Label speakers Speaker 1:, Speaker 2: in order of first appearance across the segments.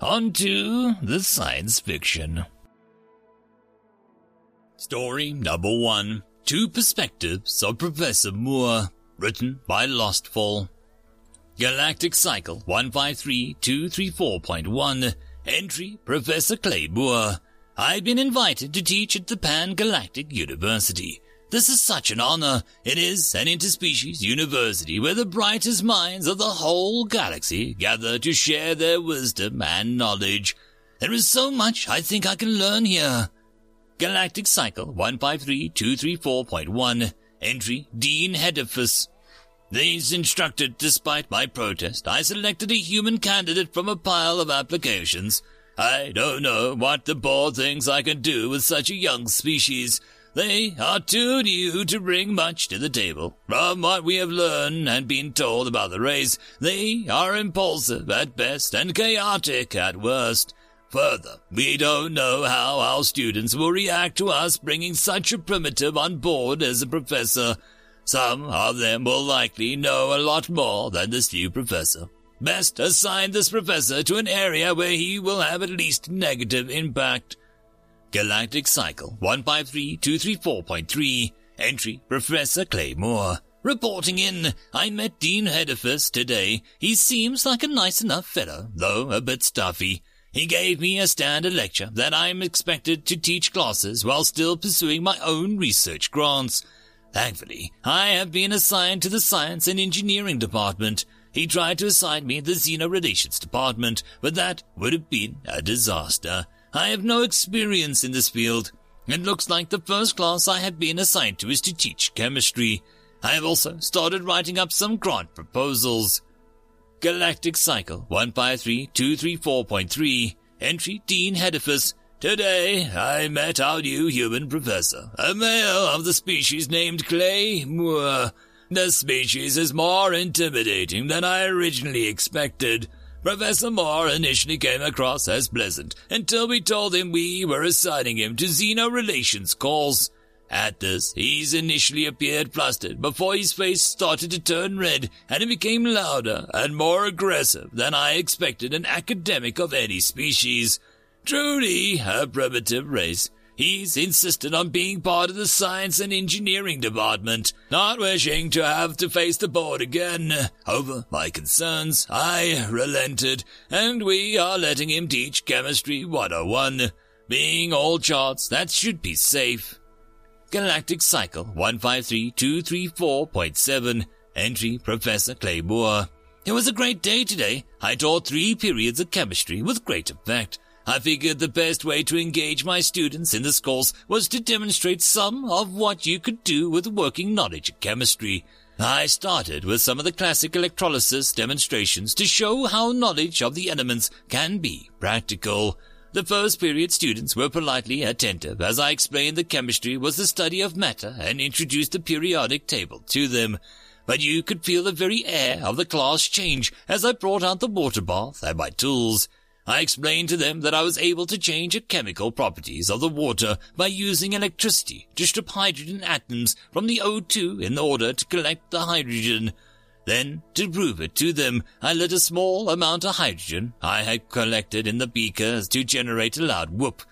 Speaker 1: On to the science fiction. Story number one Two Perspectives of Professor Moore, written by Lostfall. Galactic Cycle 153234.1, entry Professor Clay Moore. I've been invited to teach at the Pan Galactic University. This is such an honor. It is an interspecies university where the brightest minds of the whole galaxy gather to share their wisdom and knowledge. There is so much I think I can learn here. Galactic Cycle 153234.1 Entry Dean Hedifus These instructed, despite my protest, I selected a human candidate from a pile of applications. I don't know what the board thinks I can do with such a young species. They are too new to bring much to the table. From what we have learned and been told about the race, they are impulsive at best and chaotic at worst. Further, we don't know how our students will react to us bringing such a primitive on board as a professor. Some of them will likely know a lot more than this new professor. Best assign this professor to an area where he will have at least negative impact. Galactic Cycle 153234.3, entry Professor Clay Moore. Reporting in, I met Dean Hedifus today. He seems like a nice enough fellow, though a bit stuffy. He gave me a standard lecture that I am expected to teach classes while still pursuing my own research grants. Thankfully, I have been assigned to the Science and Engineering Department. He tried to assign me the Xeno Relations Department, but that would have been a disaster. I have no experience in this field. It looks like the first class I have been assigned to is to teach chemistry. I have also started writing up some grant proposals. Galactic Cycle 153234.3 Entry Dean Hedifus Today I met our new human professor, a male of the species named Clay Moore. The species is more intimidating than I originally expected. Professor Moore initially came across as pleasant until we told him we were assigning him to Xeno Relations calls. At this, he's initially appeared flustered before his face started to turn red and it became louder and more aggressive than I expected an academic of any species. Truly a primitive race. He's insisted on being part of the science and engineering department, not wishing to have to face the board again. Over my concerns, I relented, and we are letting him teach Chemistry 101. Being all charts, that should be safe. Galactic Cycle 153234.7 Entry Professor Clay Moore. It was a great day today. I taught three periods of chemistry with great effect. I figured the best way to engage my students in this course was to demonstrate some of what you could do with working knowledge of chemistry. I started with some of the classic electrolysis demonstrations to show how knowledge of the elements can be practical. The first period students were politely attentive as I explained that chemistry was the study of matter and introduced the periodic table to them. But you could feel the very air of the class change as I brought out the water bath and my tools. I explained to them that I was able to change the chemical properties of the water by using electricity to strip hydrogen atoms from the O2 in order to collect the hydrogen. Then, to prove it to them, I lit a small amount of hydrogen I had collected in the beakers to generate a loud whoop.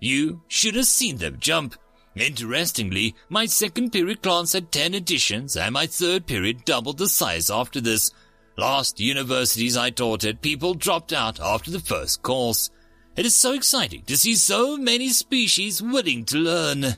Speaker 1: You should have seen them jump. Interestingly, my second period class had ten additions, and my third period doubled the size after this. Last universities I taught at, people dropped out after the first course. It is so exciting to see so many species willing to learn.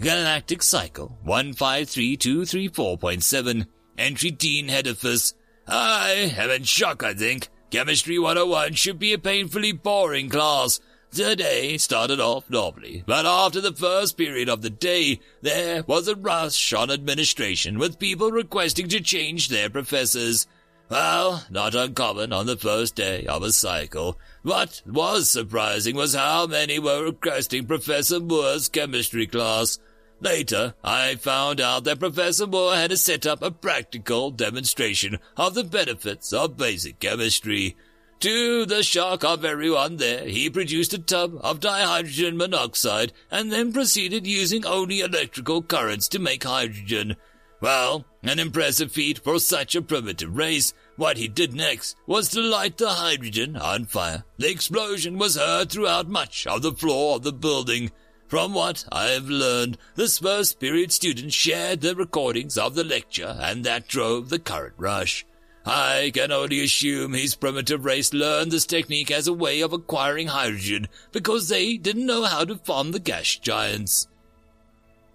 Speaker 1: Galactic Cycle 153234.7 Entry Dean Hedifus. I am in shock, I think. Chemistry 101 should be a painfully boring class. The day started off normally, but after the first period of the day, there was a rush on administration with people requesting to change their professors. Well, not uncommon on the first day of a cycle. What was surprising was how many were requesting Professor Moore's chemistry class. Later, I found out that Professor Moore had set up a practical demonstration of the benefits of basic chemistry. To the shock of everyone there, he produced a tub of dihydrogen monoxide and then proceeded using only electrical currents to make hydrogen. Well, an impressive feat for such a primitive race. What he did next was to light the hydrogen on fire. The explosion was heard throughout much of the floor of the building. From what I have learned, the first period students shared the recordings of the lecture, and that drove the current rush. I can only assume his primitive race learned this technique as a way of acquiring hydrogen because they didn't know how to farm the gas giants.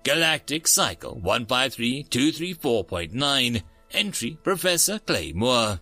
Speaker 1: Galactic Cycle 153234.9 Entry Professor Clay Moore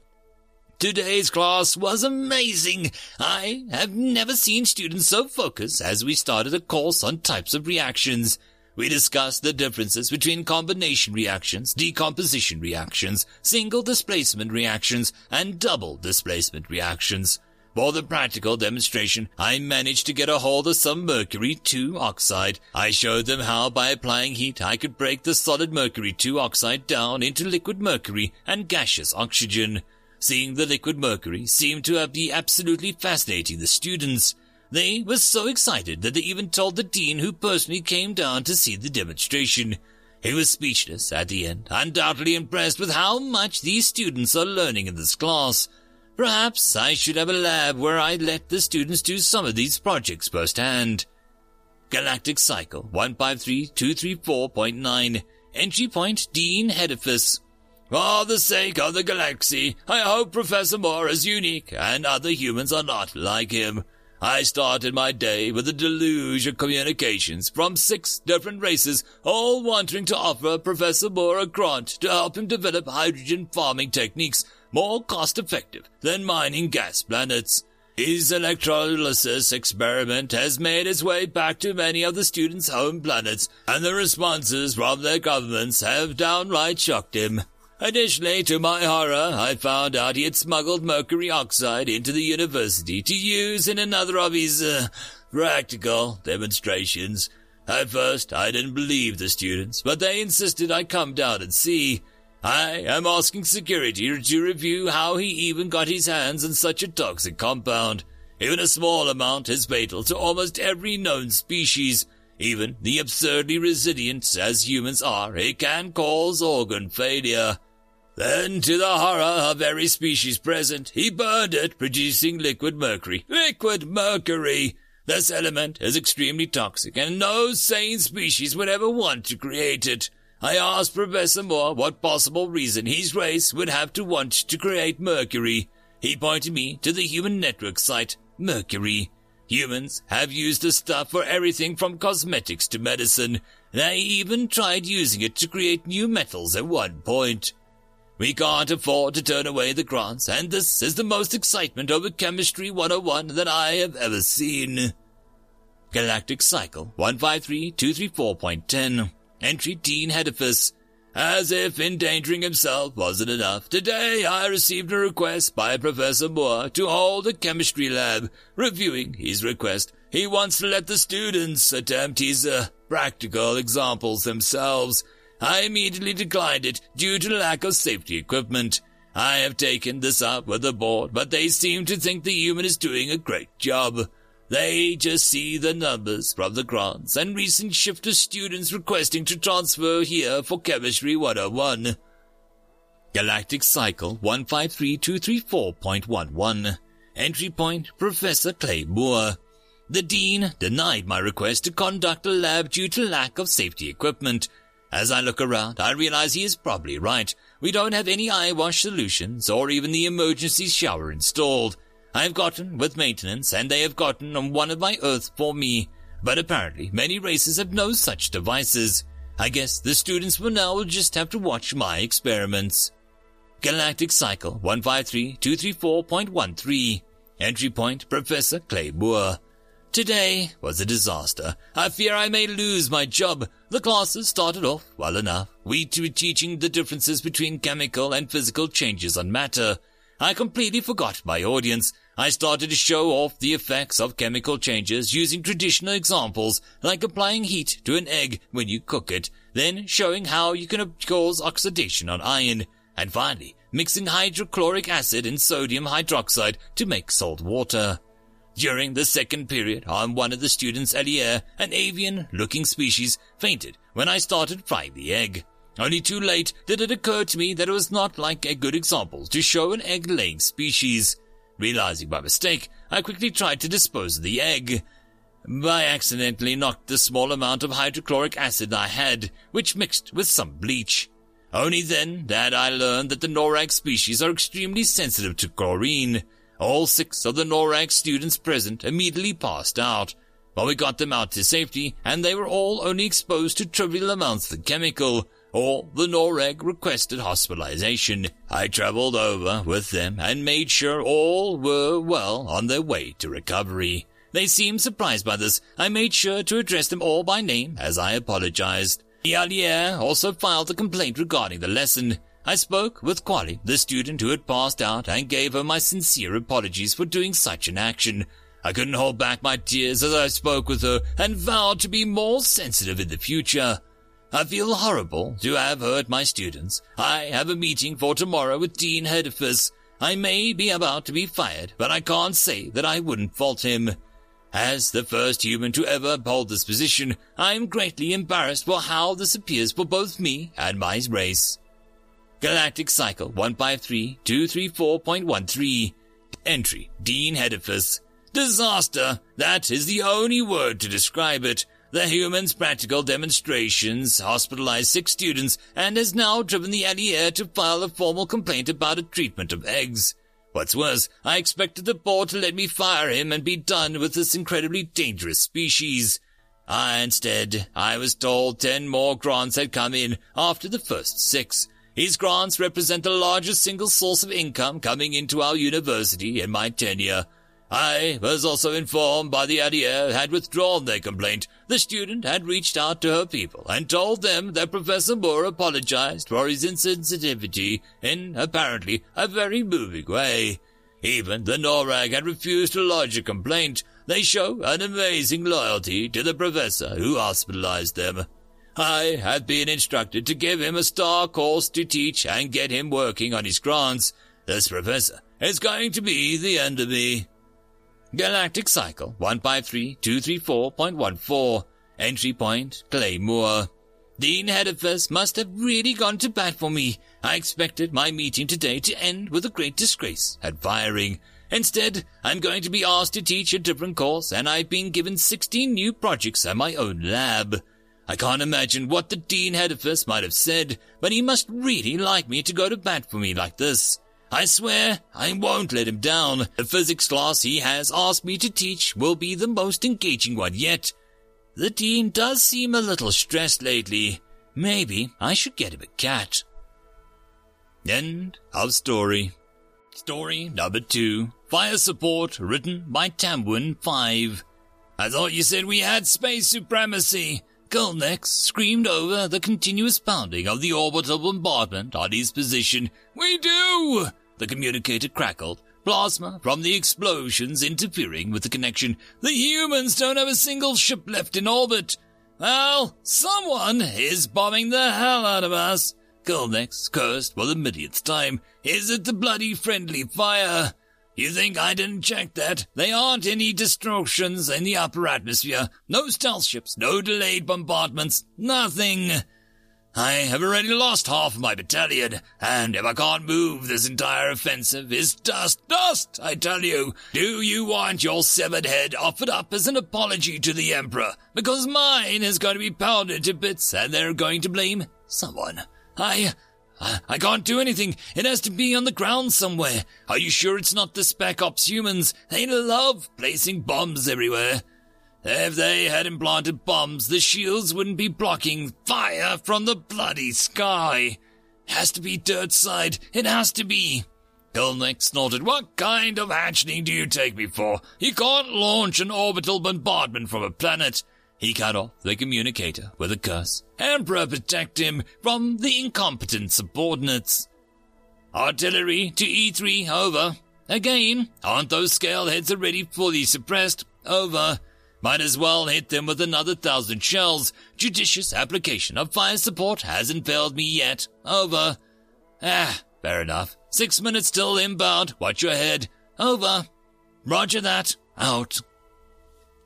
Speaker 1: Today's class was amazing. I have never seen students so focused as we started a course on types of reactions. We discussed the differences between combination reactions, decomposition reactions, single displacement reactions, and double displacement reactions. For the practical demonstration, I managed to get a hold of some mercury 2 oxide. I showed them how by applying heat I could break the solid mercury 2 oxide down into liquid mercury and gaseous oxygen. Seeing the liquid mercury seemed to be absolutely fascinating the students. They were so excited that they even told the dean who personally came down to see the demonstration. He was speechless at the end, undoubtedly impressed with how much these students are learning in this class. Perhaps I should have a lab where I let the students do some of these projects firsthand. Galactic Cycle 153234.9 Entry Point Dean Hedifus For the sake of the galaxy, I hope Professor Moore is unique and other humans are not like him. I started my day with a deluge of communications from six different races, all wanting to offer Professor Moore a grant to help him develop hydrogen farming techniques more cost effective than mining gas planets. His electrolysis experiment has made its way back to many of the students' home planets, and the responses from their governments have downright shocked him. Additionally, to my horror, I found out he had smuggled mercury oxide into the university to use in another of his, uh, practical demonstrations. At first, I didn't believe the students, but they insisted I come down and see. I am asking security to review how he even got his hands on such a toxic compound. Even a small amount is fatal to almost every known species. Even the absurdly resilient as humans are, it can cause organ failure. Then, to the horror of every species present, he burned it, producing liquid mercury. Liquid mercury! This element is extremely toxic, and no sane species would ever want to create it. I asked Professor Moore what possible reason his race would have to want to create mercury. He pointed me to the human network site, Mercury. Humans have used the stuff for everything from cosmetics to medicine. They even tried using it to create new metals at one point. We can't afford to turn away the grants, and this is the most excitement over Chemistry 101 that I have ever seen. Galactic Cycle 153234.10 Entry Dean Hedifus as if endangering himself wasn't enough, today I received a request by Professor Moore to hold a chemistry lab. Reviewing his request, he wants to let the students attempt his uh, practical examples themselves. I immediately declined it due to lack of safety equipment. I have taken this up with the board, but they seem to think the human is doing a great job. They just see the numbers from the grants and recent shift of students requesting to transfer here for Chemistry 101. Galactic Cycle 153234.11 Entry Point Professor Clay Moore The Dean denied my request to conduct a lab due to lack of safety equipment. As I look around, I realize he is probably right. We don't have any eye wash solutions or even the emergency shower installed. I have gotten with maintenance, and they have gotten on one of my Earth for me. But apparently, many races have no such devices. I guess the students for now will just have to watch my experiments. Galactic Cycle 153-234.13 Entry Point Professor Clay Moore Today was a disaster. I fear I may lose my job. The classes started off well enough. We were teaching the differences between chemical and physical changes on matter. I completely forgot my audience. I started to show off the effects of chemical changes using traditional examples like applying heat to an egg when you cook it, then showing how you can cause oxidation on iron, and finally mixing hydrochloric acid and sodium hydroxide to make salt water. During the second period, on one of the students' Allier, an avian-looking species fainted when I started frying the egg. Only too late did it occur to me that it was not like a good example to show an egg-laying species. Realizing my mistake, I quickly tried to dispose of the egg. I accidentally knocked the small amount of hydrochloric acid I had, which mixed with some bleach. Only then did I learn that the Norag species are extremely sensitive to chlorine. All six of the Norag students present immediately passed out. But we got them out to safety, and they were all only exposed to trivial amounts of the chemical, or the Norag requested hospitalization. I traveled over with them and made sure all were well on their way to recovery. They seemed surprised by this. I made sure to address them all by name as I apologized. The Allier also filed a complaint regarding the lesson. I spoke with Quali, the student who had passed out, and gave her my sincere apologies for doing such an action. I couldn't hold back my tears as I spoke with her and vowed to be more sensitive in the future. I feel horrible to have hurt my students. I have a meeting for tomorrow with Dean Hedifus. I may be about to be fired, but I can't say that I wouldn't fault him. As the first human to ever hold this position, I am greatly embarrassed for how this appears for both me and my race. Galactic Cycle 153-234.13 Entry Dean Hedifus Disaster! That is the only word to describe it. The human's practical demonstrations hospitalized six students and has now driven the Allier to file a formal complaint about a treatment of eggs. What's worse, I expected the board to let me fire him and be done with this incredibly dangerous species. I, instead, I was told ten more grants had come in after the first six. These grants represent the largest single source of income coming into our university in my tenure. I was also informed by the Allier had withdrawn their complaint. The student had reached out to her people and told them that Professor Moore apologized for his insensitivity in apparently a very moving way. Even the NORAG had refused to lodge a complaint. They show an amazing loyalty to the professor who hospitalized them. I have been instructed to give him a star course to teach and get him working on his grants. This professor is going to be the end of me. Galactic Cycle 153-234.14. Entry point, Clay Moore. Dean Hedifus must have really gone to bat for me. I expected my meeting today to end with a great disgrace at firing. Instead, I'm going to be asked to teach a different course, and I've been given 16 new projects at my own lab. I can't imagine what the Dean Hedifus might have said, but he must really like me to go to bat for me like this. I swear I won't let him down. The physics class he has asked me to teach will be the most engaging one yet. The dean does seem a little stressed lately. Maybe I should get him a cat. End of story. Story number two. Fire support written by Tamwin 5. I thought you said we had space supremacy. Gulnex screamed over the continuous pounding of the orbital bombardment on his position. We do! The communicator crackled, plasma from the explosions interfering with the connection. The humans don't have a single ship left in orbit. Well, someone is bombing the hell out of us. Gulnex cursed for the millionth time. Is it the bloody friendly fire? You think I didn't check that? They aren't any distortions in the upper atmosphere. No stealth ships, no delayed bombardments, nothing. I have already lost half my battalion, and if I can't move, this entire offensive is dust, dust, I tell you. Do you want your severed head offered up as an apology to the Emperor? Because mine is going to be pounded to bits, and they're going to blame someone. I, I can't do anything. It has to be on the ground somewhere. Are you sure it's not the Spec Ops humans? They love placing bombs everywhere. If they had implanted bombs, the shields wouldn't be blocking fire from the bloody sky. It has to be dirt side. It has to be. Gulnex snorted. What kind of hatchling do you take me for? You can't launch an orbital bombardment from a planet. He cut off the communicator with a curse. Emperor protect him from the incompetent subordinates. Artillery to E3, over. Again, aren't those scale heads already fully suppressed? Over. Might as well hit them with another thousand shells. Judicious application of fire support hasn't failed me yet. Over. Ah, fair enough. Six minutes still inbound. Watch your head. Over. Roger that. Out.